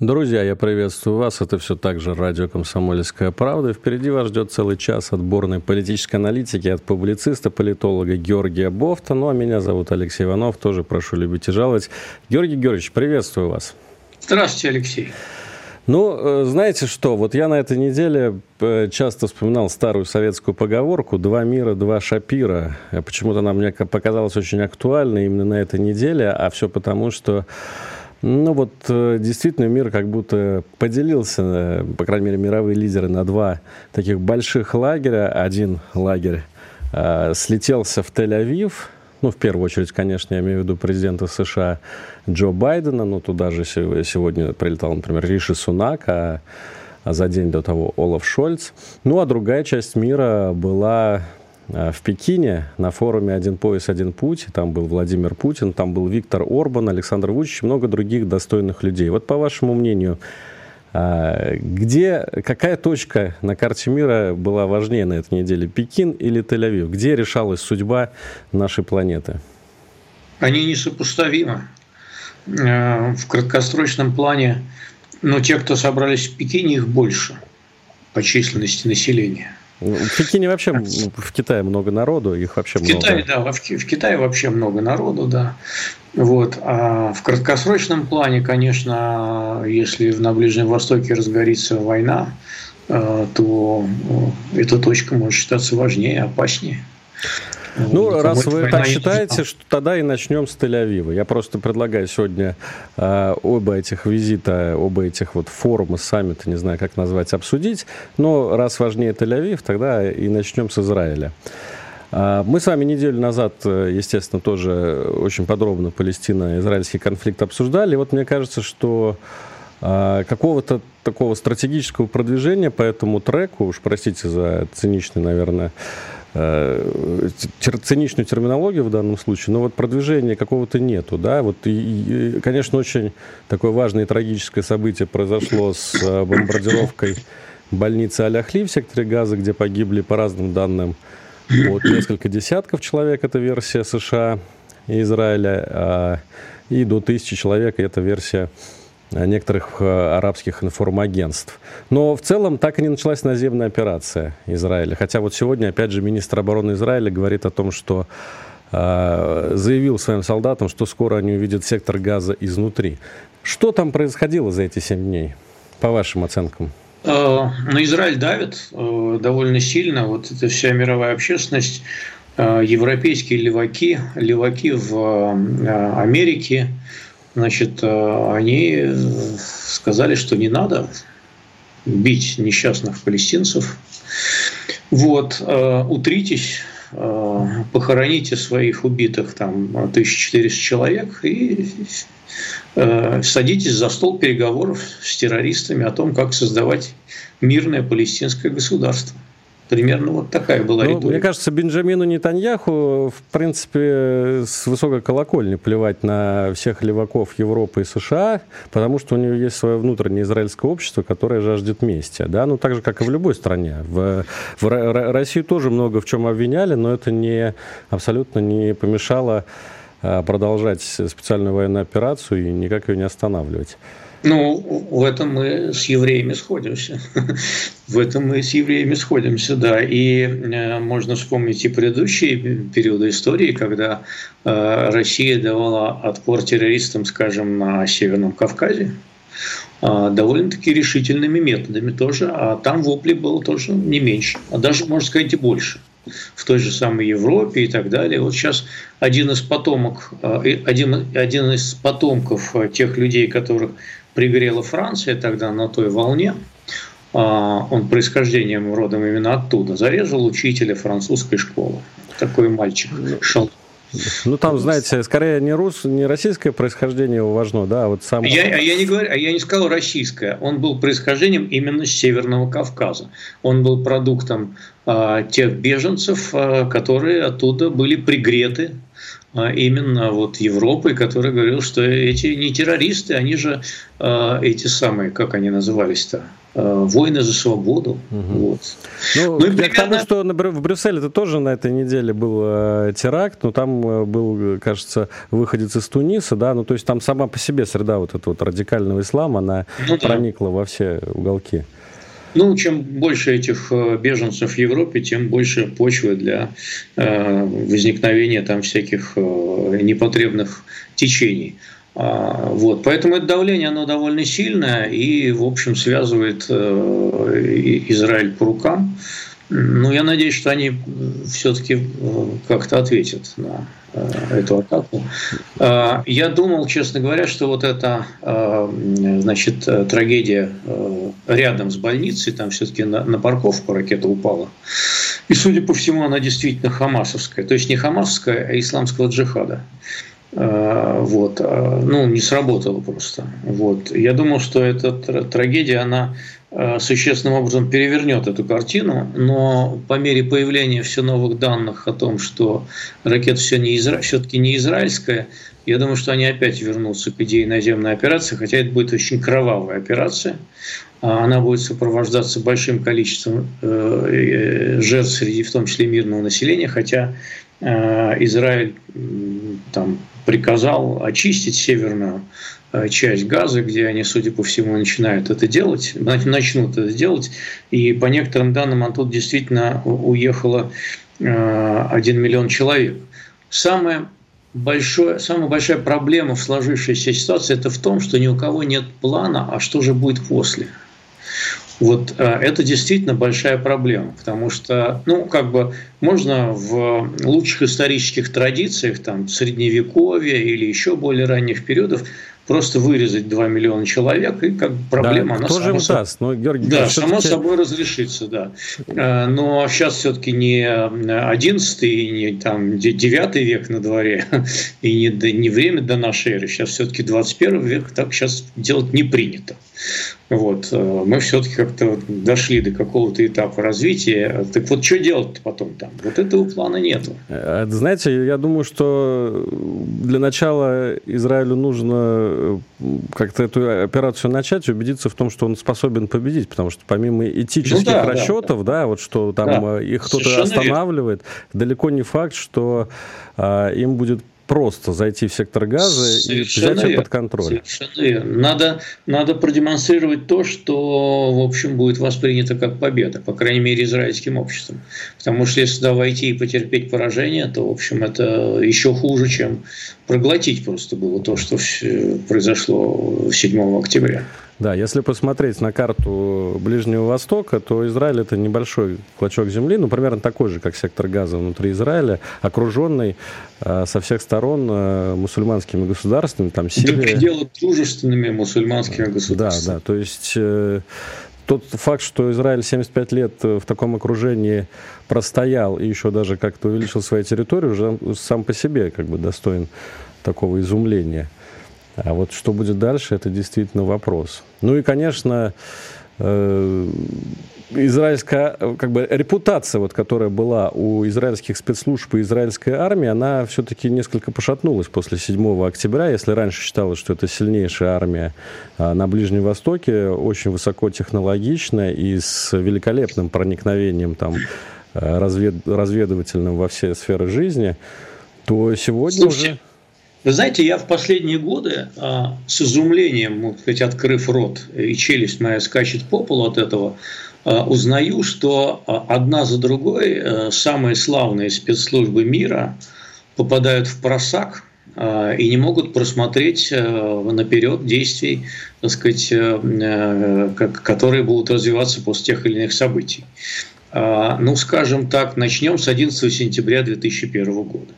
Друзья, я приветствую вас. Это все так же радио «Комсомольская правда». Впереди вас ждет целый час отборной политической аналитики от публициста, политолога Георгия Бофта. Ну, а меня зовут Алексей Иванов. Тоже прошу любить и жаловать. Георгий Георгиевич, приветствую вас. Здравствуйте, Алексей. Ну, э, знаете что, вот я на этой неделе э, часто вспоминал старую советскую поговорку «два мира, два Шапира». Почему-то она мне показалась очень актуальной именно на этой неделе, а все потому, что ну вот э, действительно мир как будто поделился, э, по крайней мере, мировые лидеры на два таких больших лагеря. Один лагерь э, слетелся в Тель-Авив, ну, в первую очередь, конечно, я имею в виду президента США Джо Байдена, но туда же сегодня прилетал, например, Риши Сунак, а, а за день до того Олаф Шольц. Ну, а другая часть мира была в Пекине на форуме «Один пояс, один путь». Там был Владимир Путин, там был Виктор Орбан, Александр Вучич много других достойных людей. Вот по вашему мнению, э, где, какая точка на карте мира была важнее на этой неделе, Пекин или Тель-Авив? Где решалась судьба нашей планеты? Они несопоставимы. Э, в краткосрочном плане, но те, кто собрались в Пекине, их больше по численности населения. В Пекине вообще, в Китае много народу, их вообще в много. Китае, да, в, в Китае вообще много народу, да. Вот. А в краткосрочном плане, конечно, если на Ближнем Востоке разгорится война, э, то э, эта точка может считаться важнее, опаснее. Ну, ну раз вы так считаете, что тогда и начнем с Тель-Авива. Я просто предлагаю сегодня э, оба этих визита, оба этих вот форума, саммита, не знаю, как назвать, обсудить. Но раз важнее Тель-Авив, тогда и начнем с Израиля. А, мы с вами неделю назад, э, естественно, тоже очень подробно Палестино-израильский конфликт обсуждали. И вот мне кажется, что а, какого-то такого стратегического продвижения по этому треку, уж простите за циничный, наверное, Э, циничную терминологию в данном случае, но вот продвижения какого-то нету, да, вот, и, и, конечно, очень такое важное и трагическое событие произошло с э, бомбардировкой больницы Аляхли в секторе Газа, где погибли, по разным данным, вот, несколько десятков человек, это версия США и Израиля, а, и до тысячи человек, это версия некоторых э, арабских информагентств. Но в целом так и не началась наземная операция Израиля. Хотя вот сегодня, опять же, министр обороны Израиля говорит о том, что э, заявил своим солдатам, что скоро они увидят сектор газа изнутри. Что там происходило за эти семь дней, по вашим оценкам? На Израиль давит довольно сильно. Вот эта вся мировая общественность, европейские леваки, леваки в Америке, значит, э, они сказали, что не надо бить несчастных палестинцев. Вот, э, утритесь, э, похороните своих убитых, там, 1400 человек, и садитесь за стол переговоров с террористами о том, как создавать мирное палестинское государство. Примерно вот такая была ну, риторика. Мне кажется, Бенджамину Нетаньяху, в принципе, с высокой колокольни плевать на всех леваков Европы и США, потому что у него есть свое внутреннее израильское общество, которое жаждет мести. Да? Ну, так же, как и в любой стране. В, в Россию тоже много в чем обвиняли, но это не, абсолютно не помешало а, продолжать специальную военную операцию и никак ее не останавливать. Ну, в этом мы с евреями сходимся. в этом мы с евреями сходимся, да. И э, можно вспомнить и предыдущие периоды истории, когда э, Россия давала отпор террористам, скажем, на Северном Кавказе э, довольно-таки решительными методами тоже, а там вопли было тоже не меньше, а даже, можно сказать, и больше в той же самой Европе и так далее. Вот сейчас один из потомок, один, один из потомков тех людей, которых пригрела Франция тогда на той волне, а, он происхождением родом именно оттуда, зарезал учителя французской школы. Такой мальчик шел. Ну, там, знаете, скорее не, рус, не российское происхождение его важно, да, а вот сам... Я, а я, не говорю, а я не сказал российское. Он был происхождением именно с Северного Кавказа. Он был продуктом а, тех беженцев, а, которые оттуда были пригреты именно вот Европой, который говорил, что эти не террористы, они же э, эти самые, как они назывались-то, э, войны за свободу. Угу. Вот. Ну, ну и примерно... к тому, что в Брюсселе это тоже на этой неделе был теракт, но там был, кажется, выходец из Туниса, да, ну то есть там сама по себе среда вот этого вот радикального ислама, она ну, проникла да. во все уголки. Ну, чем больше этих э, беженцев в Европе, тем больше почвы для э, возникновения там всяких э, непотребных течений. А, вот. Поэтому это давление, оно довольно сильное и, в общем, связывает Израиль по рукам. Ну, я надеюсь, что они все-таки как-то ответят на Э, эту атаку. Э, я думал, честно говоря, что вот эта э, значит, трагедия рядом с больницей, там все-таки на парковку ракета упала. И, судя по всему, она действительно хамасовская. То есть не хамасовская, а исламского джихада. Вот. Ну, не сработало просто. Вот. Я думал, что эта трагедия, она Э, существенным образом перевернет эту картину, но по мере появления все новых данных о том, что ракета все не изра... все-таки не израильская, я думаю, что они опять вернутся к идее наземной операции, хотя это будет очень кровавая операция. А она будет сопровождаться большим количеством э, жертв среди, в том числе, мирного населения, хотя э, Израиль там приказал очистить северную Э, часть газа, где они, судя по всему, начинают это делать, начнут это делать. И по некоторым данным оттуда действительно уехало 1 э, миллион человек. Самое большое, самая большая проблема в сложившейся ситуации это в том, что ни у кого нет плана, а что же будет после. Вот э, это действительно большая проблема, потому что, ну, как бы можно в лучших исторических традициях, там, средневековья или еще более ранних периодов просто вырезать 2 миллиона человек, и как проблема, да, она тоже им даст. Но, Георгий, да, само собой разрешится, да. Э, но сейчас все-таки не 11 и не там 9 век на дворе, и не, не время до нашей эры, сейчас все-таки 21 век, так сейчас делать не принято. Вот. Э, мы все-таки как-то дошли до какого-то этапа развития. Так вот, что делать потом там? Вот этого плана нету. Э, знаете, я думаю, что для начала Израилю нужно э, как-то эту операцию начать, убедиться в том, что он способен победить, потому что помимо этических ну, да, расчетов, да, да. да, вот что там да, их кто-то останавливает, верно. далеко не факт, что а, им будет просто зайти в сектор газа Совершенно и взять его под контроль. Совершенно верно. Надо, надо продемонстрировать то, что, в общем, будет воспринято как победа, по крайней мере, израильским обществом. Потому что если туда войти и потерпеть поражение, то, в общем, это еще хуже, чем проглотить просто было то, что произошло 7 октября. Да, если посмотреть на карту Ближнего Востока, то Израиль это небольшой клочок земли, ну, примерно такой же, как сектор газа внутри Израиля, окруженный э, со всех сторон э, мусульманскими государствами, там Сирия. До предела дружественными мусульманскими государствами. Да, да, то есть... Э, тот факт, что Израиль 75 лет в таком окружении простоял и еще даже как-то увеличил свою территорию, уже сам по себе как бы достоин такого изумления. А вот что будет дальше, это действительно вопрос. Ну и, конечно, э, израильская как бы репутация, вот, которая была у израильских спецслужб и израильской армии, она все-таки несколько пошатнулась после 7 октября. Если раньше считалось, что это сильнейшая армия а, на Ближнем Востоке, очень высокотехнологичная и с великолепным проникновением там, э, развед, разведывательным во все сферы жизни, то сегодня Слушайте, уже... Вы знаете, я в последние годы а, с изумлением, вот, сказать, открыв рот, и челюсть моя скачет по полу от этого, а, узнаю, что а, одна за другой самые славные спецслужбы мира попадают в просак и не могут просмотреть наперед действий, так сказать, которые будут развиваться после тех или иных событий. Ну, скажем так, начнем с 11 сентября 2001 года.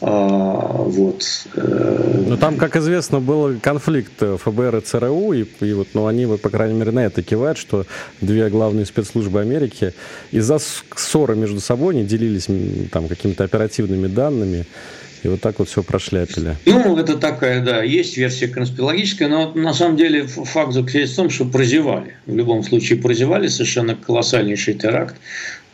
Вот. Ну, там, как известно, был конфликт ФБР и ЦРУ, и, и вот, ну, они, вот, по крайней мере, на это кивают, что две главные спецслужбы Америки из-за ссоры между собой не делились там какими-то оперативными данными, и вот так вот все прошляпили. Ну, это такая, да, есть версия конспирологическая, но на самом деле факт заключается в том, что прозевали. В любом случае прозевали совершенно колоссальнейший теракт.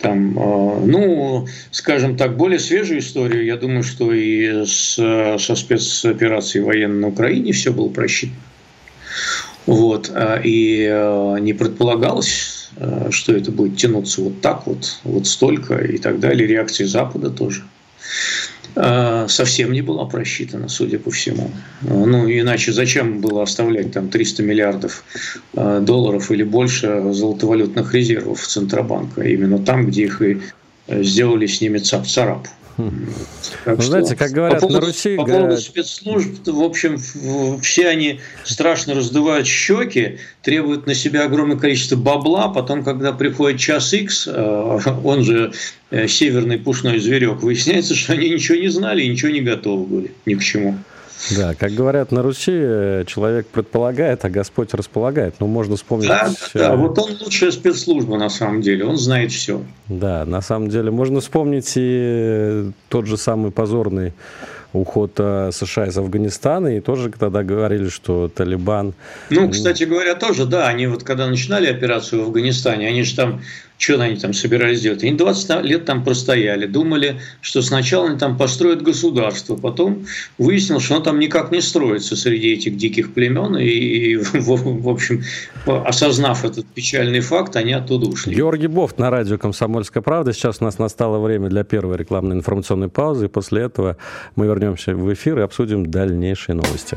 Там, э, ну, скажем так, более свежую историю, я думаю, что и с, со спецоперацией военной на Украине все было просчитано. Вот, э, и э, не предполагалось, что это будет тянуться вот так вот, вот столько и так далее. Реакции Запада тоже. А, совсем не была просчитана, судя по всему. Ну, иначе зачем было оставлять там 300 миллиардов а, долларов или больше золотовалютных резервов Центробанка, именно там, где их и э, сделали с ними цап-царап. Так ну, что, знаете, как говорят по поводу, на Руси... По поводу спецслужб, в общем, все они страшно раздувают щеки, требуют на себя огромное количество бабла, потом, когда приходит час X, э, он же э, северный пушной зверек, выясняется, что они ничего не знали и ничего не готовы были ни к чему. Да, как говорят на Руси, э, человек предполагает, а Господь располагает. Ну, можно вспомнить... Да, да, вот он лучшая спецслужба на самом деле, он знает все. Да, на самом деле можно вспомнить и тот же самый позорный уход э, США из Афганистана, и тоже тогда говорили, что Талибан... Ну, кстати говоря, тоже, да, они вот когда начинали операцию в Афганистане, они же там что они там собирались делать? Они 20 лет там простояли, думали, что сначала они там построят государство, потом выяснилось, что оно там никак не строится среди этих диких племен, и, и в, в общем, осознав этот печальный факт, они оттуда ушли. Георгий Бофт на радио «Комсомольская правда». Сейчас у нас настало время для первой рекламной информационной паузы, и после этого мы вернемся в эфир и обсудим дальнейшие новости.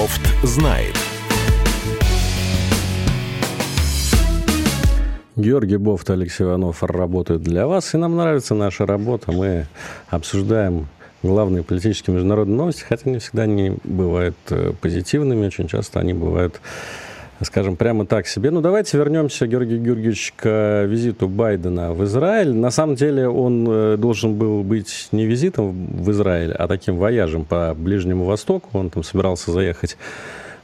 Бофт знает. Георгий Бофт, Алексей Иванов работают для вас, и нам нравится наша работа. Мы обсуждаем главные политические международные новости, хотя не всегда они бывают э, позитивными, очень часто они бывают скажем, прямо так себе. Ну, давайте вернемся, Георгий Георгиевич, к визиту Байдена в Израиль. На самом деле он э, должен был быть не визитом в Израиль, а таким вояжем по Ближнему Востоку. Он там собирался заехать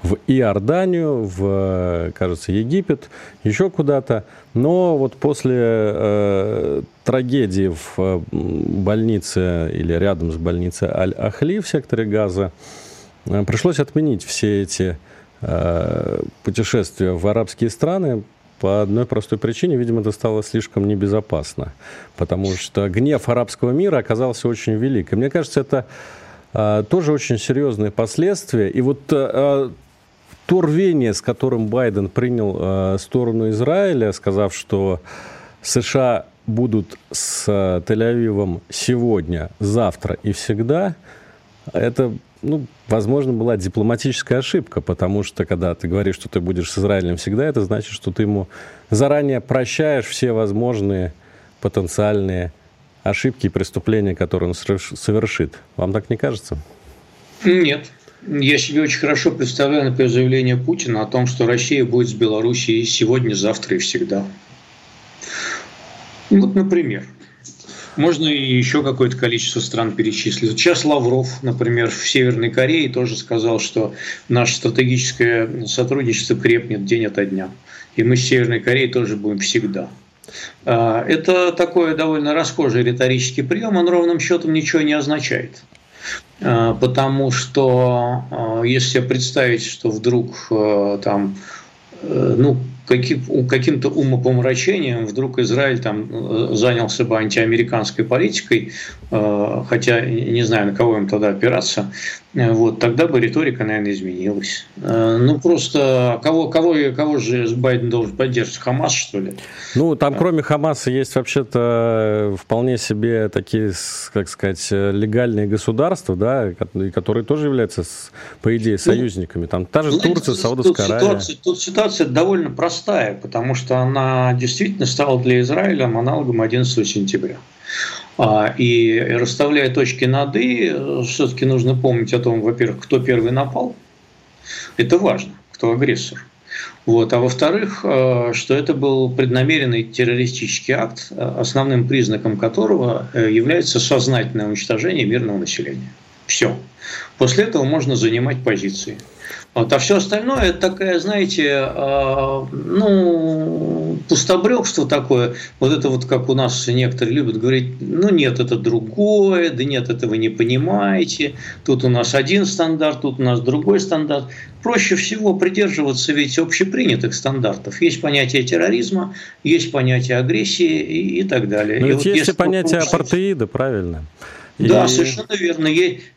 в Иорданию, в, кажется, Египет, еще куда-то. Но вот после э, трагедии в э, больнице или рядом с больницей Аль-Ахли в секторе Газа э, пришлось отменить все эти Э, путешествия в арабские страны по одной простой причине, видимо, это стало слишком небезопасно, потому что гнев арабского мира оказался очень велик. И мне кажется, это а, тоже очень серьезные последствия. И вот а, то рвение, с которым Байден принял а, сторону Израиля, сказав, что США будут с Тель-Авивом сегодня, завтра и всегда, это ну, возможно, была дипломатическая ошибка, потому что, когда ты говоришь, что ты будешь с Израилем всегда, это значит, что ты ему заранее прощаешь все возможные потенциальные ошибки и преступления, которые он совершит. Вам так не кажется? Нет. Я себе очень хорошо представляю, например, заявление Путина о том, что Россия будет с Белоруссией сегодня, завтра и всегда. Вот, например. Можно еще какое-то количество стран перечислить. Сейчас Лавров, например, в Северной Корее тоже сказал, что наше стратегическое сотрудничество крепнет день ото дня. И мы с Северной Кореей тоже будем всегда. А, это такой довольно расхожий риторический прием, он ровным счетом ничего не означает. А, потому что а, если представить, что вдруг там э, ну, каким, каким-то умопомрачением вдруг Израиль там э, занялся бы антиамериканской политикой, э, хотя не знаю, на кого им тогда опираться, вот, тогда бы риторика, наверное, изменилась. Э, ну, просто кого, кого, кого же Байден должен поддерживать? Хамас, что ли? Ну, там кроме Хамаса есть вообще-то вполне себе такие, как сказать, легальные государства, да, которые тоже являются, по идее, ну, союзниками. Там та же ну, Турция, Саудовская Аравия. Ситуация, тут ситуация довольно простая, потому что она действительно стала для Израиля аналогом 11 сентября. А, и расставляя точки над «и», все-таки нужно помнить о том, во-первых, кто первый напал. Это важно, кто агрессор. Вот. А во-вторых, э, что это был преднамеренный террористический акт, э, основным признаком которого э, является сознательное уничтожение мирного населения. Все. После этого можно занимать позиции. Вот. А все остальное это такая, знаете, ну, пустобрекство такое, вот это вот как у нас некоторые любят говорить, ну нет, это другое, да нет, этого не понимаете, тут у нас один стандарт, тут у нас другой стандарт. Проще всего придерживаться ведь общепринятых стандартов. Есть понятие терроризма, есть понятие агрессии и, и так далее. Но и ведь вот есть понятие апартеида, правильно? И... Да, совершенно верно.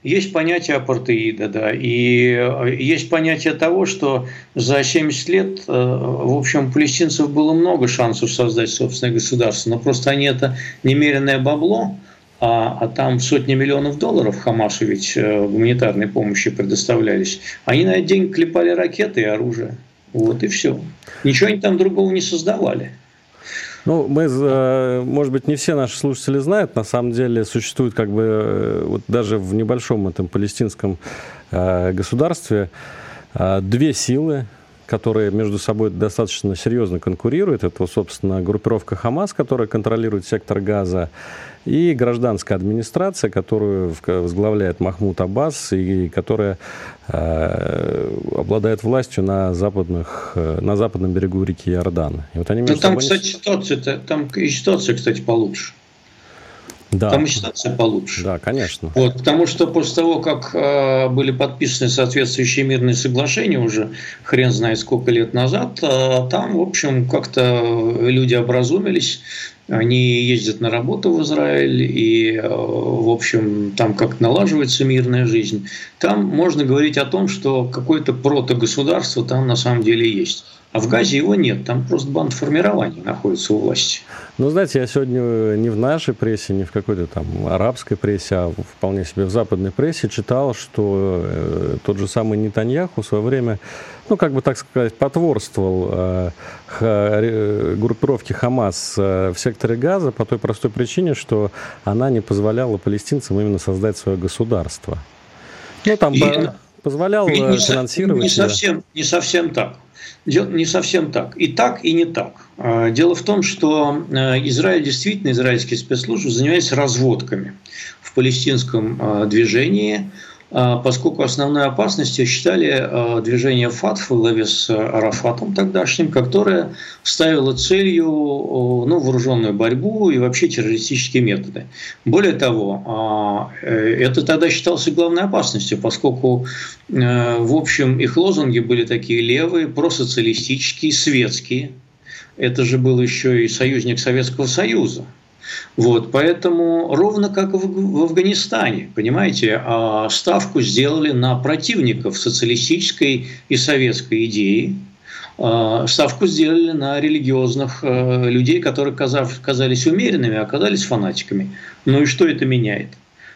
Есть, понятие апартеида, да. И э, есть понятие того, что за 70 лет, э, в общем, палестинцев было много шансов создать собственное государство, но просто они это немеренное бабло, а, а там сотни миллионов долларов Хамасу ведь э, гуманитарной помощи предоставлялись. Они на этот день клепали ракеты и оружие. Вот и все. Ничего они там другого не создавали. Ну, мы, э, может быть, не все наши слушатели знают, на самом деле существует как бы э, вот даже в небольшом этом палестинском э, государстве две силы, которые между собой достаточно серьезно конкурируют. Это, собственно, группировка Хамас, которая контролирует сектор Газа, и гражданская администрация, которую возглавляет Махмуд Аббас, и которая э, обладает властью на, западных, э, на западном берегу реки Иордан. И вот они ну, там, кстати, ситуация, там и ситуация, кстати, получше. Да. Там и ситуация получше. Да, конечно. Вот, потому что после того, как э, были подписаны соответствующие мирные соглашения уже хрен знает сколько лет назад, э, там, в общем, как-то люди образумились, они ездят на работу в Израиль, и, э, в общем, там как налаживается мирная жизнь. Там можно говорить о том, что какое-то протогосударство там на самом деле есть. А в Газе его нет, там просто бандформирование находится у власти. Ну, знаете, я сегодня не в нашей прессе, не в какой-то там арабской прессе, а вполне себе в западной прессе читал, что э, тот же самый Нетаньяху в свое время, ну, как бы так сказать, потворствовал э, х, группировке Хамас э, в секторе Газа по той простой причине, что она не позволяла палестинцам именно создать свое государство. Ну, там И... позволял не, не, финансировать. Не совсем, не совсем так. Не совсем так. И так, и не так. А, дело в том, что э, Израиль, действительно, израильские спецслужбы занимаются разводками в палестинском а, движении, а, поскольку основной опасностью считали а, движение ФАТФ во главе с Арафатом тогдашним, которое ставило целью ну, вооруженную борьбу и вообще террористические методы. Более того, а, э, это тогда считалось главной опасностью, поскольку, э, в общем, их лозунги были такие левые, просоциалистические, светские. Это же был еще и союзник Советского Союза. Вот, поэтому ровно как в, Афганистане, понимаете, а ставку сделали на противников социалистической и советской идеи, а, ставку сделали на религиозных э, людей, которые казались умеренными, а оказались фанатиками. Ну и что это меняет?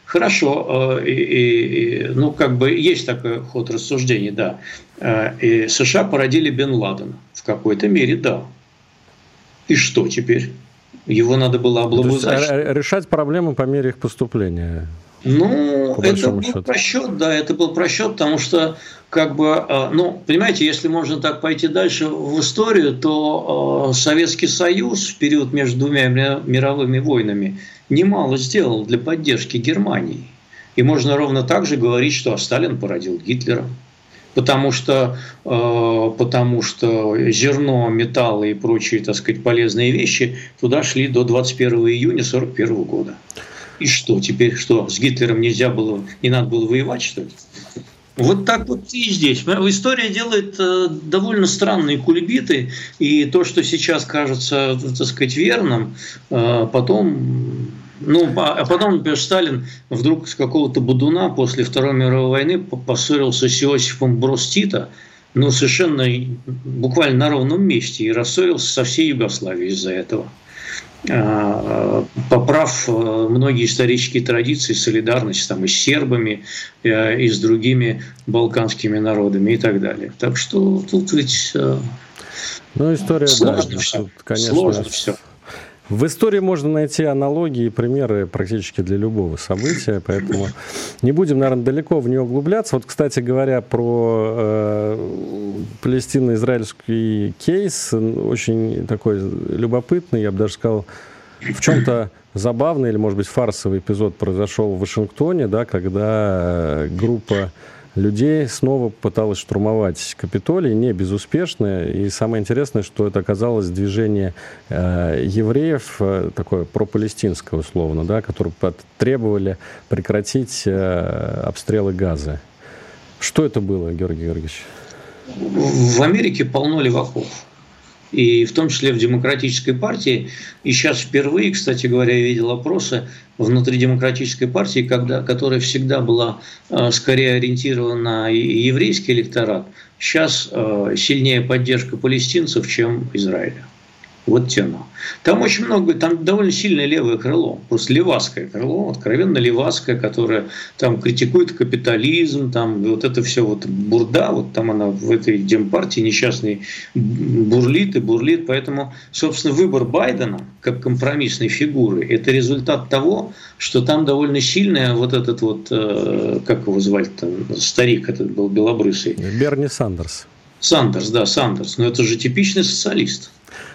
Хорошо, э, и, и, ну как бы есть такой ход рассуждений, да. Э, и США породили Бен Ладена в какой-то мере, да. И что теперь? Его надо было облобызать. Решать проблемы по мере их поступления. Ну, это был счету. просчет, да, это был просчет, потому что, как бы, а, ну, понимаете, если можно так пойти дальше в историю, то а, Советский Союз в период между двумя мировыми войнами немало сделал для поддержки Германии. И можно ровно так же говорить, что Сталин породил Гитлера потому что, э, потому что зерно, металлы и прочие, так сказать, полезные вещи туда шли до 21 июня 1941 года. И что теперь, что с Гитлером нельзя было, не надо было воевать, что ли? Вот так вот и здесь. История делает э, довольно странные кульбиты, и то, что сейчас кажется, так сказать, верным, э, потом Ну, а, а потом, например, Сталин вдруг с какого-то Будуна после Второй мировой войны поссорился с Иосифом Бростита, ну, совершенно буквально на ровном месте, и рассорился со всей Югославией из-за этого. А, поправ э, многие исторические традиции, солидарность там, и с сербами, э, и с другими балканскими народами и так далее. Так что тут ведь э, ну, история, сложно да, все. Тут, конечно, сложно все. В истории можно найти аналогии и примеры практически для любого события, поэтому не будем, наверное, далеко в нее углубляться. Вот, кстати говоря, про э, палестино-израильский кейс, очень такой любопытный, я бы даже сказал, в чем-то забавный или, может быть, фарсовый эпизод произошел в Вашингтоне, да, когда группа людей снова пыталась штурмовать Капитолий, не безуспешно. И самое интересное, что это оказалось движение э, евреев, э, такое пропалестинское условно, да, которые требовали прекратить э, обстрелы газа. Что это было, Георгий Георгиевич? В Америке полно леваков и в том числе в демократической партии. И сейчас впервые, кстати говоря, я видел опросы внутри демократической партии, когда, которая всегда была э, скорее ориентирована на еврейский электорат. Сейчас э, сильнее поддержка палестинцев, чем Израиля. Вот тема. Там очень много, там довольно сильное левое крыло, просто левацкое крыло, откровенно левацкое, которое там критикует капитализм, там вот это все вот бурда, вот там она в этой демпартии несчастный бурлит и бурлит, поэтому, собственно, выбор Байдена как компромиссной фигуры – это результат того, что там довольно сильная вот этот вот, э, как его звали там, старик этот был белобрысый. Берни Сандерс. Сандерс, да, Сандерс, но это же типичный социалист.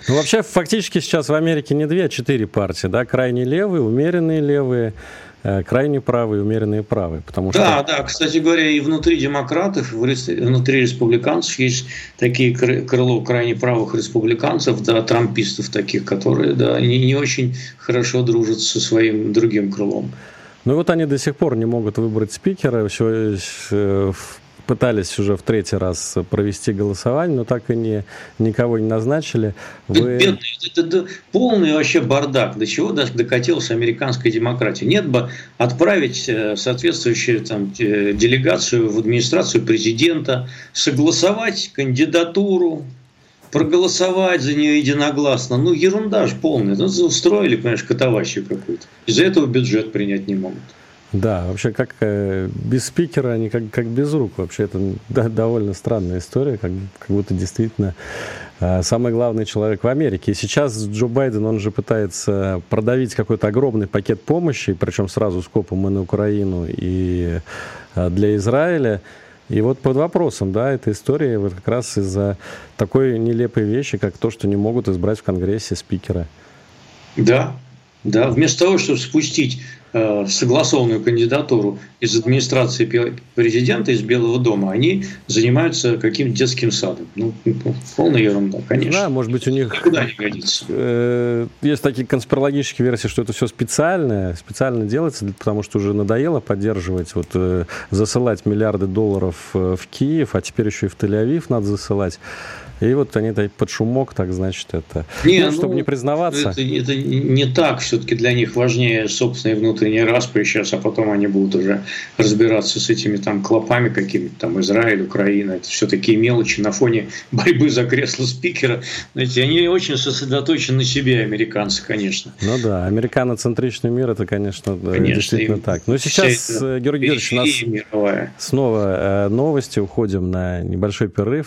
Ну, вообще, фактически сейчас в Америке не две, а четыре партии, да, крайне левые, умеренные левые, э, крайне правые, умеренные правые. Потому что... Да, да, кстати говоря, и внутри демократов, внутри республиканцев есть такие крыло крайне правых республиканцев, да, трампистов таких, которые, да, не, не очень хорошо дружат со своим другим крылом. Ну и вот они до сих пор не могут выбрать спикера. Все э, пытались уже в третий раз провести голосование, но так и не, никого не назначили. Вы... Это, это, это полный вообще бардак. До чего докатилась американская демократия. Нет бы отправить э, соответствующую там, делегацию в администрацию президента, согласовать кандидатуру, проголосовать за нее единогласно. Ну, ерунда же полная. Ну, устроили, понимаешь, котоващую какую-то. Из-за этого бюджет принять не могут. Да, вообще как э, без спикера, они как, как без рук. Вообще это да, довольно странная история, как, как будто действительно э, самый главный человек в Америке. И сейчас Джо Байден, он же пытается продавить какой-то огромный пакет помощи, причем сразу с копом и на Украину, и э, для Израиля. И вот под вопросом, да, эта история вот как раз из-за такой нелепой вещи, как то, что не могут избрать в Конгрессе спикера. Да, да, вместо того, чтобы спустить согласованную кандидатуру из администрации президента, из Белого дома, они занимаются каким-то детским садом. Ну, ну, полная ерунда, конечно. Да, может быть, у них... Куда не годится. Э, есть такие конспирологические версии, что это все специальное, специально делается, потому что уже надоело поддерживать, вот, э, засылать миллиарды долларов в Киев, а теперь еще и в Тель-Авив надо засылать. И вот они под шумок, так значит, это... Не, ну, чтобы ну, не признаваться. Это, это не так. Все-таки для них важнее собственные внутренние распри сейчас, а потом они будут уже разбираться с этими там клопами какими-то, там Израиль, Украина. Это все такие мелочи на фоне борьбы за кресло спикера. Знаете, они очень сосредоточены на себе, американцы, конечно. Ну да, американоцентричный мир, это, конечно, конечно действительно так. Но сейчас, э, Георгий Георгиевич, у нас мировая. снова э, новости. Уходим на небольшой перерыв.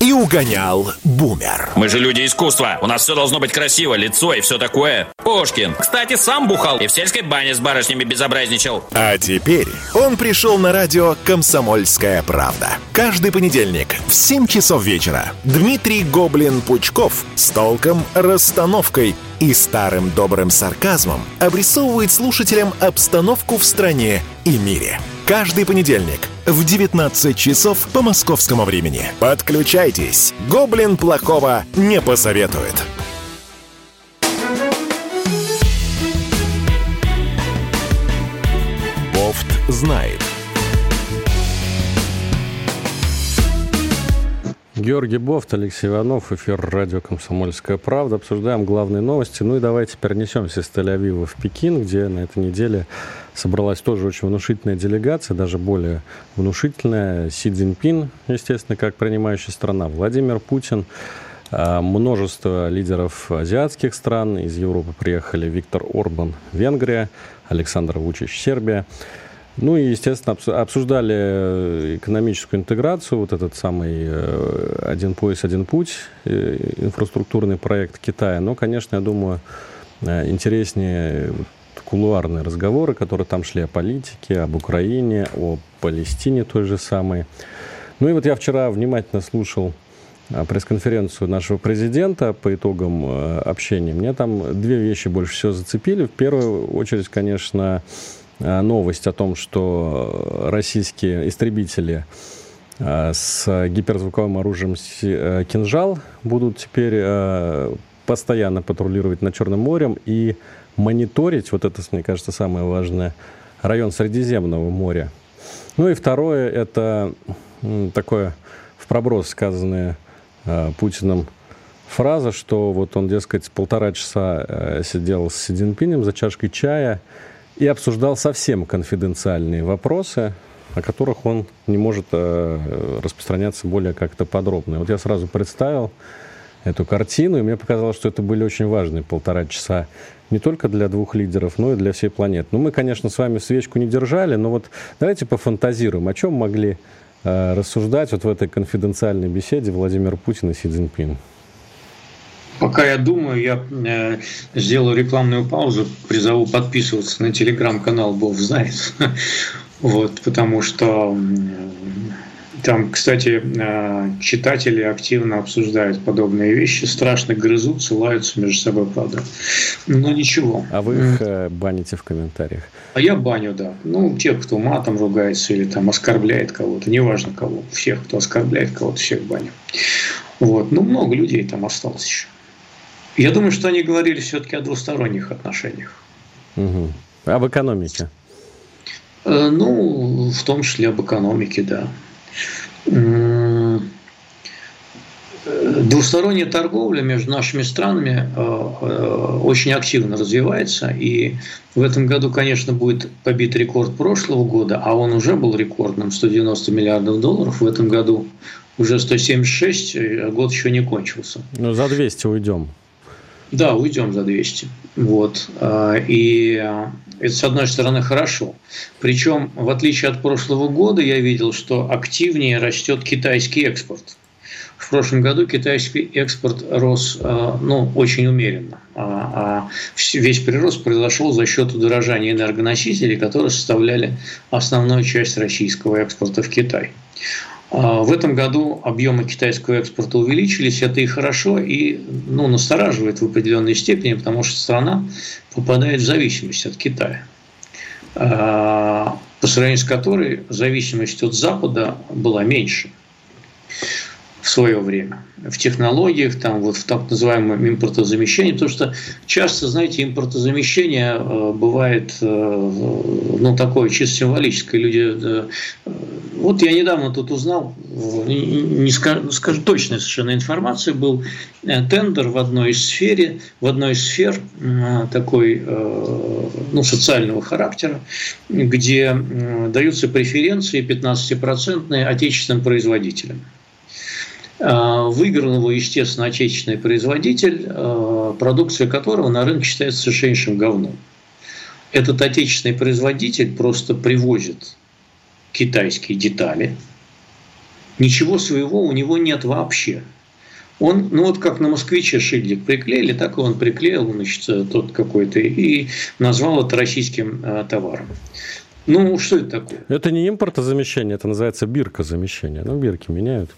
и угонял бумер. Мы же люди искусства. У нас все должно быть красиво, лицо и все такое. Пушкин. Кстати, сам бухал и в сельской бане с барышнями безобразничал. А теперь он пришел на радио «Комсомольская правда». Каждый понедельник в 7 часов вечера Дмитрий Гоблин-Пучков с толком, расстановкой и старым добрым сарказмом обрисовывает слушателям обстановку в стране и мире – Каждый понедельник в 19 часов по московскому времени. Подключайтесь. Гоблин плохого не посоветует. Бофт знает. Георгий Бофт, Алексей Иванов, эфир радио «Комсомольская правда». Обсуждаем главные новости. Ну и давайте перенесемся из Тель-Авива в Пекин, где на этой неделе собралась тоже очень внушительная делегация, даже более внушительная. Си Цзиньпин, естественно, как принимающая страна, Владимир Путин, а, множество лидеров азиатских стран. Из Европы приехали Виктор Орбан, Венгрия, Александр Вучич, Сербия. Ну и, естественно, обсуждали э, экономическую интеграцию, вот этот самый э, «Один пояс, один путь», э, инфраструктурный проект Китая. Но, конечно, я думаю, интереснее кулуарные разговоры, которые там шли о политике, об Украине, о Палестине той же самой. Ну и вот я вчера внимательно слушал пресс-конференцию нашего президента по итогам общения. Мне там две вещи больше всего зацепили. В первую очередь, конечно, новость о том, что российские истребители э, с гиперзвуковым оружием э, «Кинжал» будут теперь постоянно патрулировать над Черным морем и мониторить, вот это, мне кажется, самое важное, район Средиземного моря. Ну и второе, это такое в проброс сказанное Путиным фраза, что вот он, дескать, полтора часа сидел с Си Цзиньпинем за чашкой чая – и обсуждал совсем конфиденциальные вопросы, о которых он не может э, распространяться более как-то подробно. Вот я сразу представил эту картину, и мне показалось, что это были очень важные полтора часа не только для двух лидеров, но и для всей планеты. Ну, мы, конечно, с вами свечку не держали, но вот давайте пофантазируем, о чем могли э, рассуждать вот в этой конфиденциальной беседе Владимир Путин и Си Цзиньпин. Пока я думаю, я э, сделаю рекламную паузу, призову подписываться на телеграм-канал Бог знает. Вот, потому что там, кстати, э, читатели активно обсуждают подобные вещи, страшно грызутся, лаются между собой, правда. Но ничего. А вы их э, баните в комментариях? А я баню, да. Ну, тех, кто матом ругается или там оскорбляет кого-то, неважно кого. Всех, кто оскорбляет кого-то, всех баню. Вот. Ну, много людей там осталось еще. Я думаю, что они говорили все-таки о двусторонних отношениях. Угу. Об экономике. Э, ну, в том числе об экономике, да. Двусторонняя торговля между нашими странами э, э, очень активно развивается, и в этом году, конечно, будет побит рекорд прошлого года, а он уже был рекордным, 190 миллиардов долларов. В этом году уже 176, а год еще не кончился. Ну, за 200 уйдем. Да, уйдем за 200. Вот. А, и это, с одной стороны, хорошо. Причем, в отличие от прошлого года, я видел, что активнее растет китайский экспорт. В прошлом году китайский экспорт рос а, ну, очень умеренно. А, а весь прирост произошел за счет удорожания энергоносителей, которые составляли основную часть российского экспорта в Китай. А, в этом году объемы китайского экспорта увеличились, это и хорошо, и ну, настораживает в определенной степени, потому что страна попадает в зависимость от Китая, а, по сравнению с которой зависимость от Запада была меньше в свое время в технологиях, там вот в так называемом импортозамещении, потому что часто, знаете, импортозамещение э, бывает э, ну, такое чисто символическое. Люди, э, вот я недавно тут узнал, не скажу, скажу точно совершенно информацию, был тендер в одной из сфере, в одной из сфер такой ну, социального характера, где даются преференции 15% отечественным производителям. Э, выиграл его, естественно, отечественный производитель, э, продукция которого на рынке считается совершеннейшим говном. Этот отечественный производитель просто привозит китайские детали. Ничего своего у него нет вообще. Он, ну вот как на москвиче шильдик приклеили, так и он приклеил, значит, тот какой-то, и назвал это российским э, товаром. Ну, что это такое? Это не импортозамещение, это называется биркозамещение. Ну, бирки меняют.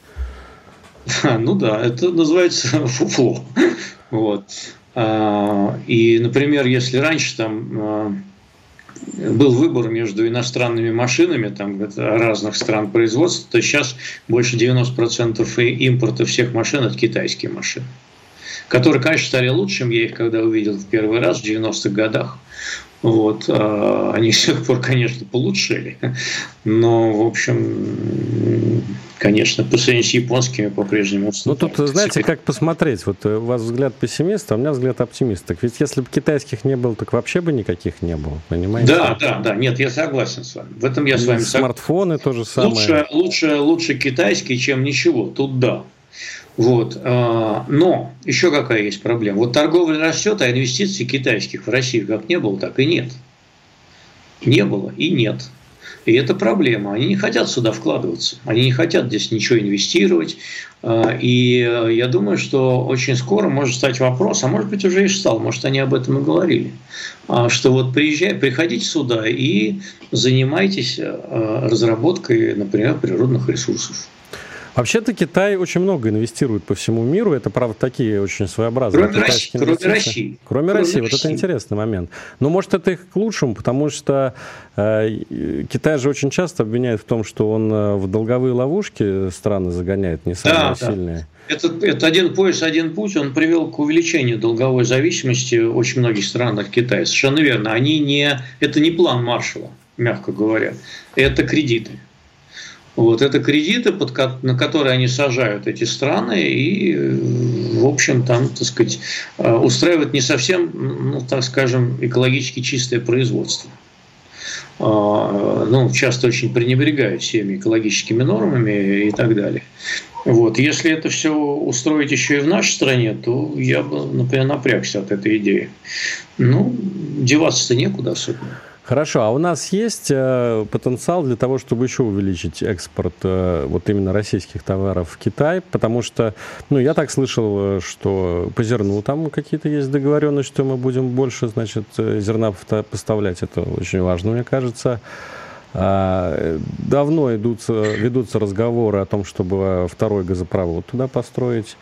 Ну да, это называется фуфло. Вот. А, и, например, если раньше там а, был выбор между иностранными машинами там, разных стран производства, то сейчас больше 90% импорта всех машин – это китайские машины которые, конечно, стали лучшим. Я их когда увидел в первый раз в 90-х годах. Вот, а, они с тех пор, конечно, получили. Но, в общем, конечно, по сравнению с японскими по-прежнему Ну, тут, знаете, как посмотреть. Вот э, у вас взгляд пессимиста, а у меня взгляд оптимиста. Ведь если бы китайских не было, так вообще бы никаких не было, понимаете? Да, да, да. Нет, я согласен с вами. В этом я с вами согласен. Смартфоны тоже самое. Лучше, лучше, лучше китайский, чем ничего. Тут да. Вот. А, но еще какая есть проблема. Вот торговля растет, а инвестиций китайских в Россию как не было, так и нет. Не было и нет. И это проблема. Они не хотят сюда вкладываться. Они не хотят здесь ничего инвестировать. А, и я думаю, что очень скоро может стать вопрос, а может быть уже и стал, может они об этом и говорили, а, что вот приезжай, приходите сюда и занимайтесь разработкой, например, природных ресурсов. Вообще-то Китай очень много инвестирует по всему миру. Это, правда, такие очень своеобразные кроме России, Кроме России. Кроме, кроме России. России. Вот это интересный момент. Но, может, это их к лучшему, потому что э, Китай же очень часто обвиняет в том, что он э, в долговые ловушки страны загоняет, не самые да, сильные. Да. Это, это один пояс, один путь, он привел к увеличению долговой зависимости очень многих стран от Китая. Совершенно верно. Они не, это не план Маршала, мягко говоря. Это кредиты. Вот это кредиты, под, на которые они сажают эти страны и, в общем, там, так сказать, э, устраивают не совсем, ну, так скажем, экологически чистое производство. А, ну, часто очень пренебрегают всеми экологическими нормами и так далее. Вот. Если это все устроить еще и в нашей стране, то я бы, например, напрягся от этой идеи. Ну, деваться-то некуда особенно. Хорошо, а у нас есть э, потенциал для того, чтобы еще увеличить экспорт э, вот именно российских товаров в Китай, потому что, ну, я так слышал, э, что по зерну там какие-то есть договоренности, что мы будем больше, значит, э, зерна поставлять, это очень важно, мне кажется. А, давно идутся, ведутся разговоры о том, чтобы второй газопровод туда построить.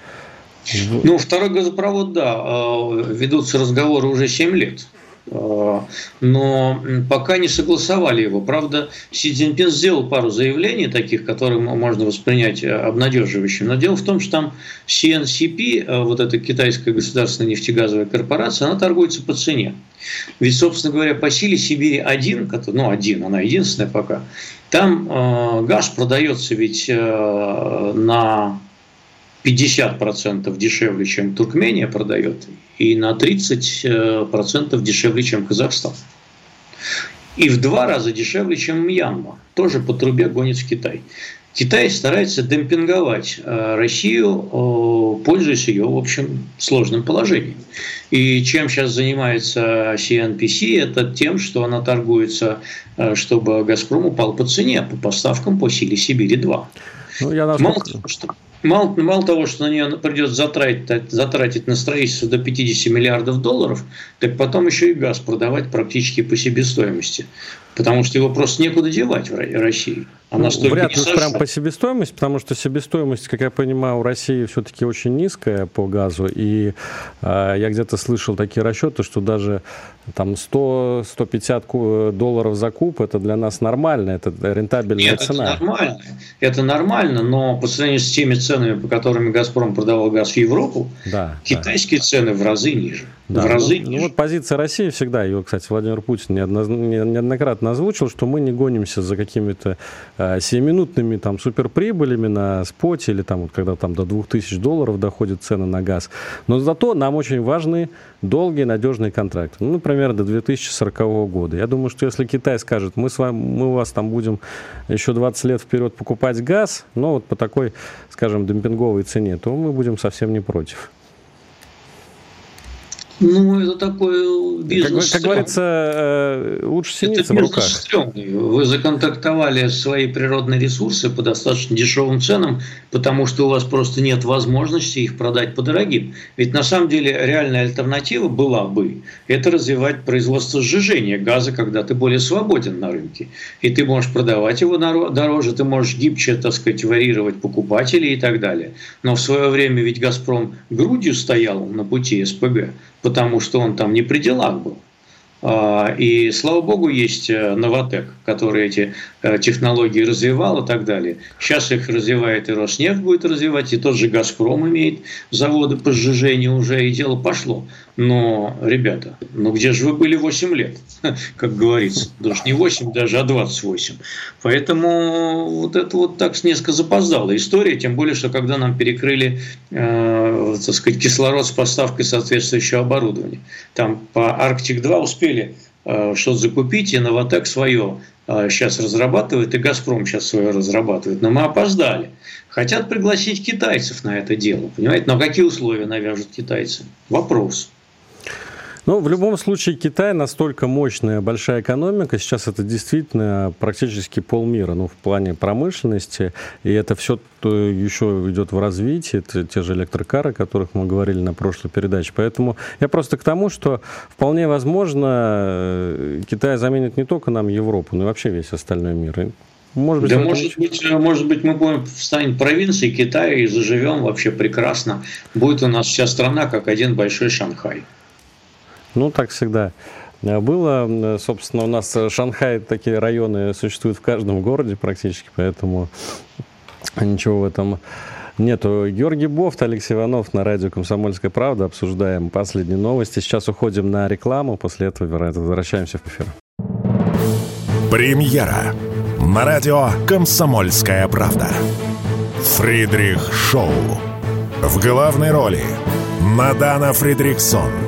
Ну, второй газопровод, да, ведутся разговоры уже 7 лет. Но пока не согласовали его. Правда, Си Цзиньпин сделал пару заявлений таких, которые можно воспринять э, обнадеживающим. Но дело в том, что там CNCP, э, вот эта китайская государственная нефтегазовая корпорация, она торгуется по цене. Ведь, собственно говоря, по силе Сибири один, ну один, она единственная пока, там э, газ продается ведь на 50% дешевле, чем Туркмения продает, и на 30% дешевле, чем Казахстан. И в два раза дешевле, чем Мьянма. Тоже по трубе гонит в Китай. Китай старается демпинговать э, Россию, пользуясь ее, в общем, сложным положением. И чем сейчас занимается CNPC, это тем, что она торгуется, э, чтобы «Газпром» упал по цене, по поставкам по силе Сибири-2. Ну, я насколько... Мало того, что Мало, мало того, что на нее придется затратить, затратить на строительство до 50 миллиардов долларов, так потом еще и газ продавать практически по себестоимости. Потому что его просто некуда девать в России. Она ну, вряд ли прям по себестоимости, потому что себестоимость, как я понимаю, у России все-таки очень низкая по газу. И э, я где-то слышал такие расчеты, что даже там 100-150 долларов за куб это для нас нормально, это рентабельная Нет, цена. Это нормально. Это нормально, но по сравнению с теми ценами, по которым Газпром продавал газ в Европу, да, китайские да. цены в разы ниже. Да, в разы ну, ниже. Ну, вот позиция России всегда, ее, кстати, Владимир Путин неоднократно озвучил, что мы не гонимся за какими-то э, 7-минутными там суперприбылями на споте или там, вот, когда там до 2000 долларов доходят цены на газ. Но зато нам очень важны долгие надежные контракты. Ну, например, до 2040 года. Я думаю, что если Китай скажет, мы, с вами, мы у вас там будем еще 20 лет вперед покупать газ, но вот по такой, скажем, демпинговой цене, то мы будем совсем не против. Ну, это такой бизнес. Как, как говорится, э, лучше синица в руках. Стрёмный. Вы законтрактовали свои природные ресурсы по достаточно дешевым ценам, потому что у вас просто нет возможности их продать по дорогим. Ведь на самом деле реальная альтернатива была бы это развивать производство сжижения газа, когда ты более свободен на рынке. И ты можешь продавать его дороже, ты можешь гибче, так сказать, варьировать покупателей и так далее. Но в свое время ведь «Газпром» грудью стоял на пути СПГ потому что он там не при делах был. А, и слава богу, есть э, Новотек, который эти э, технологии развивал и так далее. Сейчас их развивает и Роснефть будет развивать, и тот же Газпром имеет заводы по сжижению уже, и дело пошло. Но, ребята, ну где же вы были 8 лет, как говорится? Даже не 8, даже, а 28. Поэтому вот это вот так несколько запоздала история, тем более, что когда нам перекрыли, э, так сказать, кислород с поставкой соответствующего оборудования. Там по Арктик-2 успели э, что-то закупить, и Новотек свое сейчас э, разрабатывает, и Газпром сейчас свое разрабатывает. Но мы опоздали. Хотят пригласить китайцев на это дело, понимаете? Но какие условия навяжут китайцы? Вопрос. Ну, в любом случае, Китай настолько мощная, большая экономика. Сейчас это действительно практически полмира, ну, в плане промышленности. И это все еще идет в развитии. Это те же электрокары, о которых мы говорили на прошлой передаче. Поэтому я просто к тому, что вполне возможно, э, Китай заменит не только нам Европу, но и вообще весь остальной мир. Может быть, да, может быть, может быть, мы будем станем провинцией Китая и заживем вообще прекрасно. Будет у нас вся страна как один большой Шанхай. Ну, так всегда было. Собственно, у нас Шанхай, такие районы существуют в каждом городе практически, поэтому ничего в этом нету. Георгий Бофт, Алексей Иванов на радио «Комсомольская правда». Обсуждаем последние новости. Сейчас уходим на рекламу, после этого возвращаемся в эфир. Премьера на радио «Комсомольская правда». Фридрих Шоу. В главной роли Мадана Фридриксон –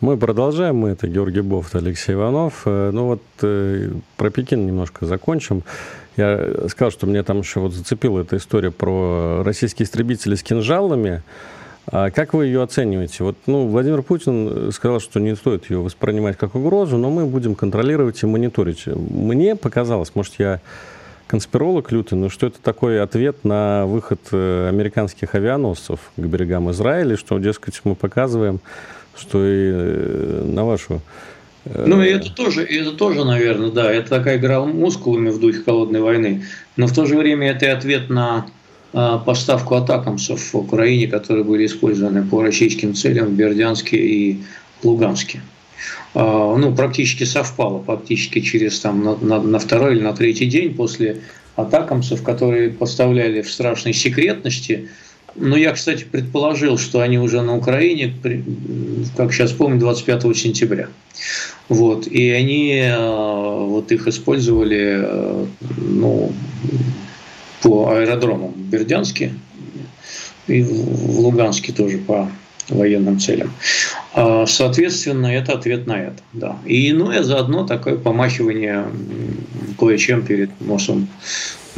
Мы продолжаем. Мы это Георгий Бофт, Алексей Иванов. Э, ну вот э, про Пекин немножко закончим. Я сказал, что мне там еще вот зацепила эта история про российские истребители с кинжалами. А как вы ее оцениваете? Вот, ну, Владимир Путин сказал, что не стоит ее воспринимать как угрозу, но мы будем контролировать и мониторить. Мне показалось, может, я конспиролог лютый, но что это такой ответ на выход э, американских авианосцев к берегам Израиля, что, дескать, мы показываем, что и э, на вашу э, ну, и это тоже, это тоже, наверное, да, это такая игра мускулами в духе холодной войны. Но в то же время это и ответ на а, поставку атакамсов в Украине, которые были использованы по российским целям в Бердянске и Луганске. А, ну, практически совпало, практически через там на, на, на второй или на третий день после атакамсов, которые поставляли в страшной секретности ну, я, кстати, предположил, что они уже на Украине, как сейчас помню, 25 сентября. Вот. И они э, вот их использовали э, ну, по аэродромам в Бердянске и в Луганске тоже по военным целям. А, соответственно, это ответ на это. Да. И ну и заодно такое помахивание кое-чем перед носом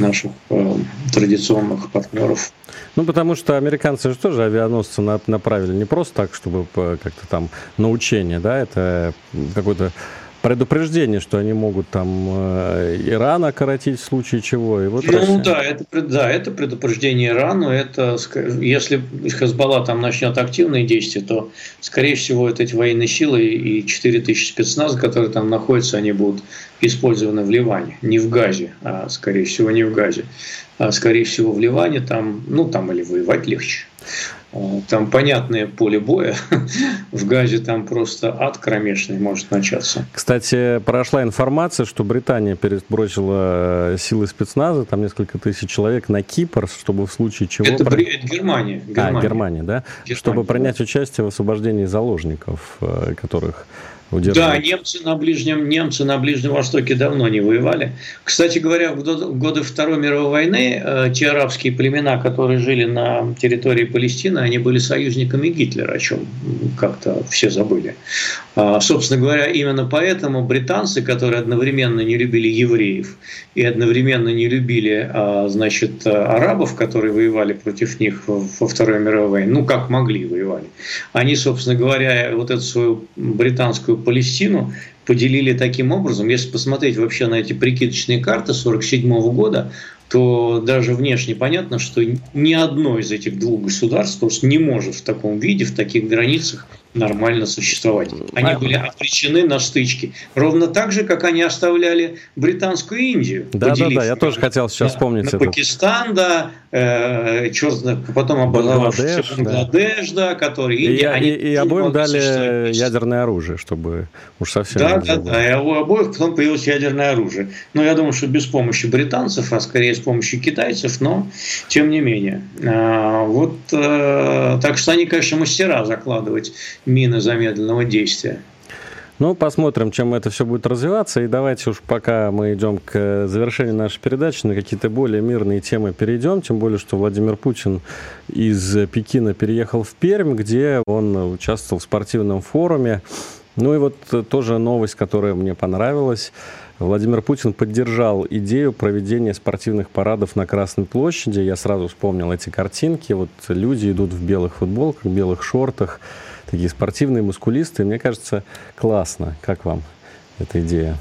наших э, традиционных партнеров. Ну, потому что американцы же тоже авианосцы направили не просто так, чтобы как-то там на учение, да, это какой-то предупреждение, что они могут там э, Иран окоротить в случае чего. И вот ну Россия. да, это, да, это предупреждение Ирану. Это, если Хазбалла там начнет активные действия, то, скорее всего, вот эти военные силы и 4 тысячи спецназ, которые там находятся, они будут использованы в Ливане. Не в Газе, а, скорее всего, не в Газе. А, скорее всего, в Ливане там, ну, там или воевать легче. Э, там понятное поле боя. В Газе там просто ад кромешный может начаться. Кстати, прошла информация, что Британия перебросила э, силы спецназа, там несколько тысяч человек, на Кипр, чтобы в случае чего... Это, при... это Германия, Германия. А, Германия, да? Германия, чтобы принять участие в освобождении заложников, э, которых удерживать. Да, немцы на Ближнем, немцы на Ближнем Востоке давно не воевали. Кстати говоря, в годы Второй мировой войны э, те арабские племена, которые жили на территории Палестины, они были союзниками Гитлера, о чем как-то все забыли. А, собственно говоря, именно поэтому британцы, которые одновременно не любили евреев и одновременно не любили, а, значит, арабов, которые воевали против них во Второй мировой войне, ну как могли воевали, они, собственно говоря, вот эту свою британскую Палестину поделили таким образом. Если посмотреть вообще на эти прикидочные карты 1947 года, то даже внешне понятно, что ни одно из этих двух государств не может в таком виде, в таких границах нормально существовать. Они были обречены на стычки. Ровно так же, как они оставляли Британскую Индию. Да, да, да, я тоже хотел сейчас вспомнить на это. Пакистан, да, э, черт, потом образовавшийся Бангладеш, да, который Индия. И, и, и обоим дали ядерное оружие, чтобы уж совсем... Да, да, да, и у обоих потом появилось ядерное оружие. Но я думаю, что без помощи британцев, а скорее с помощью китайцев, но тем не менее. А, вот, э, так что они, конечно, мастера закладывать мины замедленного действия. Ну, посмотрим, чем это все будет развиваться. И давайте уж пока мы идем к завершению нашей передачи, на какие-то более мирные темы перейдем. Тем более, что Владимир Путин из Пекина переехал в Пермь, где он участвовал в спортивном форуме. Ну и вот тоже новость, которая мне понравилась. Владимир Путин поддержал идею проведения спортивных парадов на Красной площади. Я сразу вспомнил эти картинки. Вот люди идут в белых футболках, белых шортах такие спортивные, мускулисты. Мне кажется, классно. Как вам эта идея?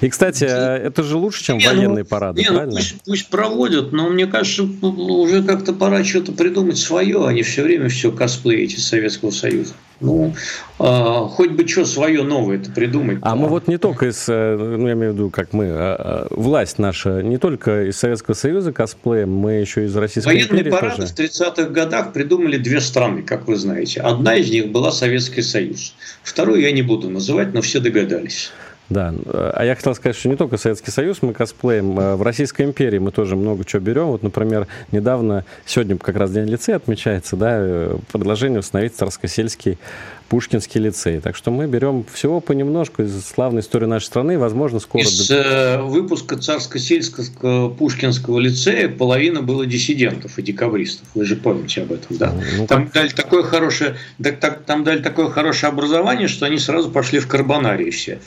И, кстати, это же лучше, чем не, ну, военные ну, парады, не, правильно? Ну, пусть, пусть проводят, но мне кажется, уже как-то пора что-то придумать свое, а не все время все косплеить из Советского Союза. Ну, а, хоть бы что свое новое это придумать. А мы вот не только из, э, ну, я имею в виду, как мы, а, а, власть наша, не только из Советского Союза косплеем, мы еще из Российской Военные империи парады тоже. в 30-х годах придумали две страны, как вы знаете. Одна из них была Советский Союз. Вторую я не буду называть, но все догадались. Да, а я хотел сказать, что не только Советский Союз мы косплеем, в Российской империи мы тоже много чего берем. Вот, например, недавно, сегодня как раз День лицея отмечается, да, э, предложение установить Царскосельский Пушкинский лицей. Так что мы берем всего понемножку из славной истории нашей страны. Возможно, скоро... Из э, выпуска Царско-сельского Пушкинского лицея половина было диссидентов и декабристов. Вы же помните об этом, да? Ну, там, дали такое хорошее, так, так, там дали такое хорошее образование, что они сразу пошли в карбонарии все.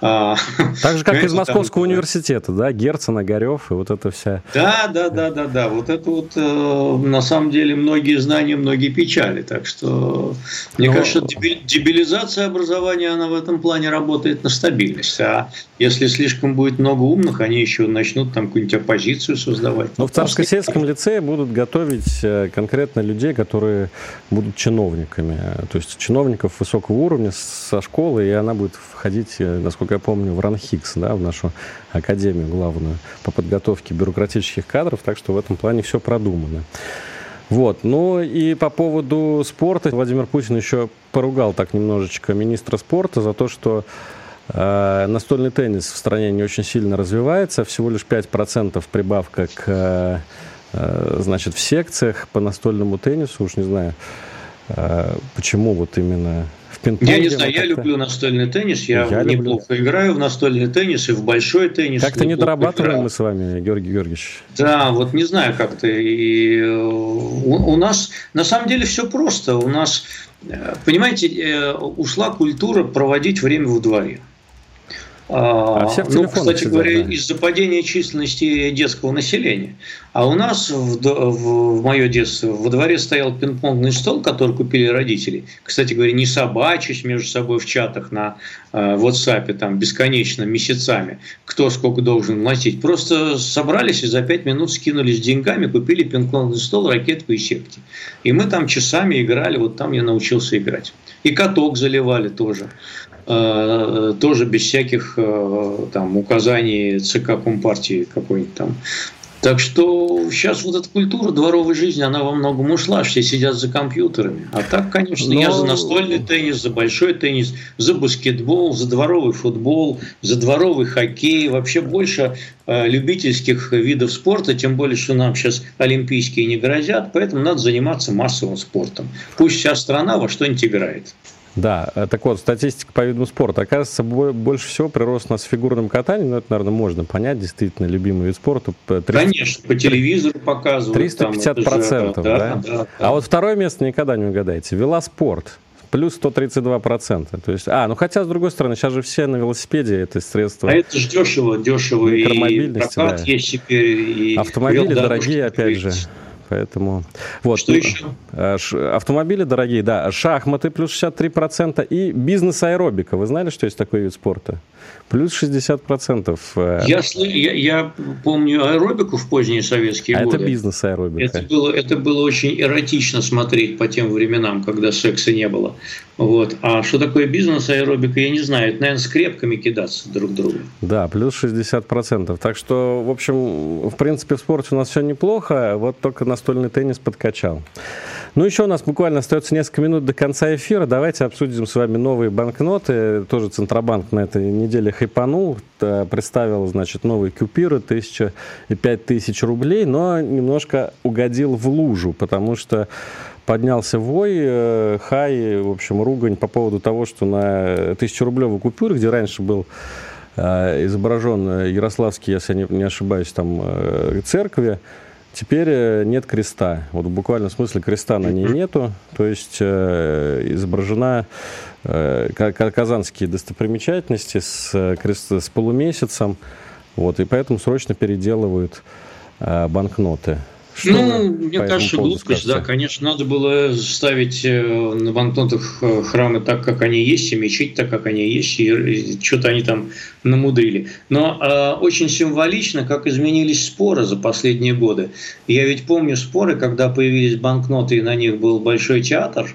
А, так же, как из Московского там, университета, да? Герцен, Огарев и вот это вся... Да, да, да, да, да. Вот это вот, э, на самом деле, многие знания, многие печали. Так что, мне Но... кажется, дебилизация образования, она в этом плане работает на стабильность. А если слишком будет много умных, они еще начнут там какую-нибудь оппозицию создавать. Но в Царско-сельском лицее будут готовить э, конкретно людей, которые будут чиновниками. То есть чиновников высокого уровня со школы, и она будет входить, э, насколько я помню, в РАНХИКС, да, в нашу академию главную по подготовке бюрократических кадров. Так что в этом плане все продумано. Вот. Ну и по поводу спорта Владимир Путин еще поругал так немножечко министра спорта за то, что э, настольный теннис в стране не очень сильно развивается. Всего лишь 5% прибавка к, э, э, значит, в секциях по настольному теннису. Уж не знаю, э, почему вот именно в пинг-понге? Я не знаю, я люблю настольный теннис, я, я неплохо люблю. играю в настольный теннис и в большой теннис. Как-то не дорабатываем играю. мы с вами, Георгий Георгиевич. Да, вот не знаю как-то. И э, у, у нас на самом деле все просто. У нас, э, понимаете, э, ушла культура проводить время в дворе. А, а все в ну, кстати сидят, говоря, да. из-за падения численности детского населения. А у нас в, в, в мое детство во дворе стоял пинг-понгный стол, который купили родители. Кстати говоря, не собачись между собой в чатах на э, WhatsApp там бесконечно месяцами, кто сколько должен платить. Просто собрались и за пять минут скинулись деньгами, купили пинг-понгный стол, ракетку и сетки. И мы там часами играли, вот там я научился играть. И каток заливали тоже. Э, тоже без всяких э, там указаний ЦК Компартии какой-нибудь там. Так что сейчас вот эта культура дворовой жизни, она во многом ушла, все сидят за компьютерами. А так, конечно, Но... я за настольный теннис, за большой теннис, за баскетбол, за дворовый футбол, за дворовый хоккей. Вообще больше э, любительских видов спорта, тем более, что нам сейчас олимпийские не грозят, поэтому надо заниматься массовым спортом. Пусть вся страна во что-нибудь играет. Да, э, так вот, статистика по видам спорта. Оказывается, больше всего прирост у нас в фигурном катании, ну, это, наверное, можно понять, действительно, любимый вид спорта. 30... Конечно, по телевизору показывают. 350 процентов, да, да? Да, да? А вот второе место никогда не угадаете. Велоспорт. Плюс 132 процента. То есть, а, ну хотя, с другой стороны, сейчас же все на велосипеде, это средство. А это же дешево, дешево. И прокат да. есть теперь. И Автомобили дорогие, опять же. Поэтому вот. Что еще? Э, автомобили дорогие, да. Шахматы плюс 63% и бизнес-аэробика. Вы знали, что есть такой вид спорта? Плюс 60%. Э, я, я, я помню аэробику в поздние советские а годы. это бизнес-аэробика. Это было, это было очень эротично смотреть по тем временам, когда секса не было. Вот. А что такое бизнес-аэробика, я не знаю. Это, наверное, скрепками кидаться друг другу. Да, плюс 60%. Так что, в общем, в принципе, в спорте у нас все неплохо. Вот только настольный теннис подкачал. Ну, еще у нас буквально остается несколько минут до конца эфира. Давайте обсудим с вами новые банкноты. Тоже Центробанк на этой неделе хайпанул. Представил, значит, новые купюры, тысяча и пять тысяч рублей, но немножко угодил в лужу, потому что поднялся вой, э, хай, в общем, ругань по поводу того, что на тысячерублевой купюре, где раньше был э, изображен Ярославский, если я не ошибаюсь, там э, церкви, Теперь нет креста. Вот в буквальном смысле креста на ней нету. То есть изображена э, казанские достопримечательности с, крест, с полумесяцем. Вот, и поэтому срочно переделывают банкноты. Что ну, мне кажется, глупость, скажете? да, конечно, надо было ставить э, на банкнотах э, храмы так, как они есть, и мечеть так, как они есть, и что-то они там намудрили. Но э, очень символично, как изменились споры за последние годы. Я ведь помню споры, когда появились банкноты, и на них был большой театр,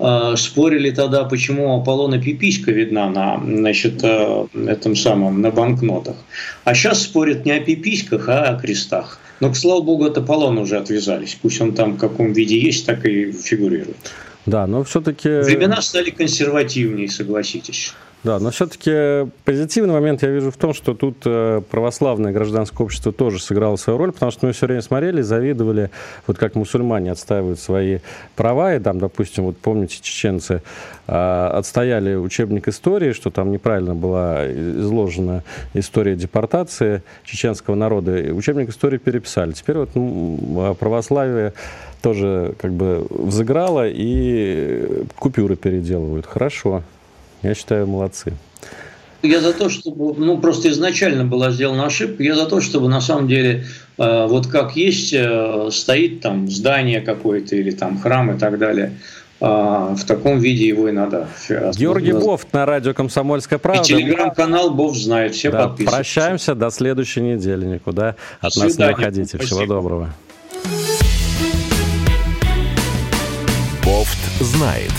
э, спорили тогда, почему Аполлона пиписька видна на значит, этом самом, на банкнотах. А сейчас спорят не о пиписьках, а о крестах. Но, к слава богу, от Аполлона уже отвязались. Пусть он там в каком виде есть, так и фигурирует. Да, но все-таки... Времена стали консервативнее, согласитесь. Да, но все-таки позитивный момент я вижу в том, что тут э, православное гражданское общество тоже сыграло свою роль, потому что мы все время смотрели, завидовали, вот как мусульмане отстаивают свои права, и там, допустим, вот помните, чеченцы э, отстояли учебник истории, что там неправильно была изложена история депортации чеченского народа, и учебник истории переписали. Теперь вот ну, православие тоже как бы взыграло и купюры переделывают. Хорошо. Я считаю, молодцы. Я за то, чтобы, ну, просто изначально была сделана ошибка. Я за то, чтобы на самом деле, э, вот как есть, э, стоит там здание какое-то или там храм и так далее. Э, в таком виде его и надо. Георгий Бофт на радио «Комсомольская правда». И телеграм-канал Бофт знает, все да, подписывайтесь. Прощаемся до следующей недели, никуда от До нас не уходите. Всего доброго. Бофт знает.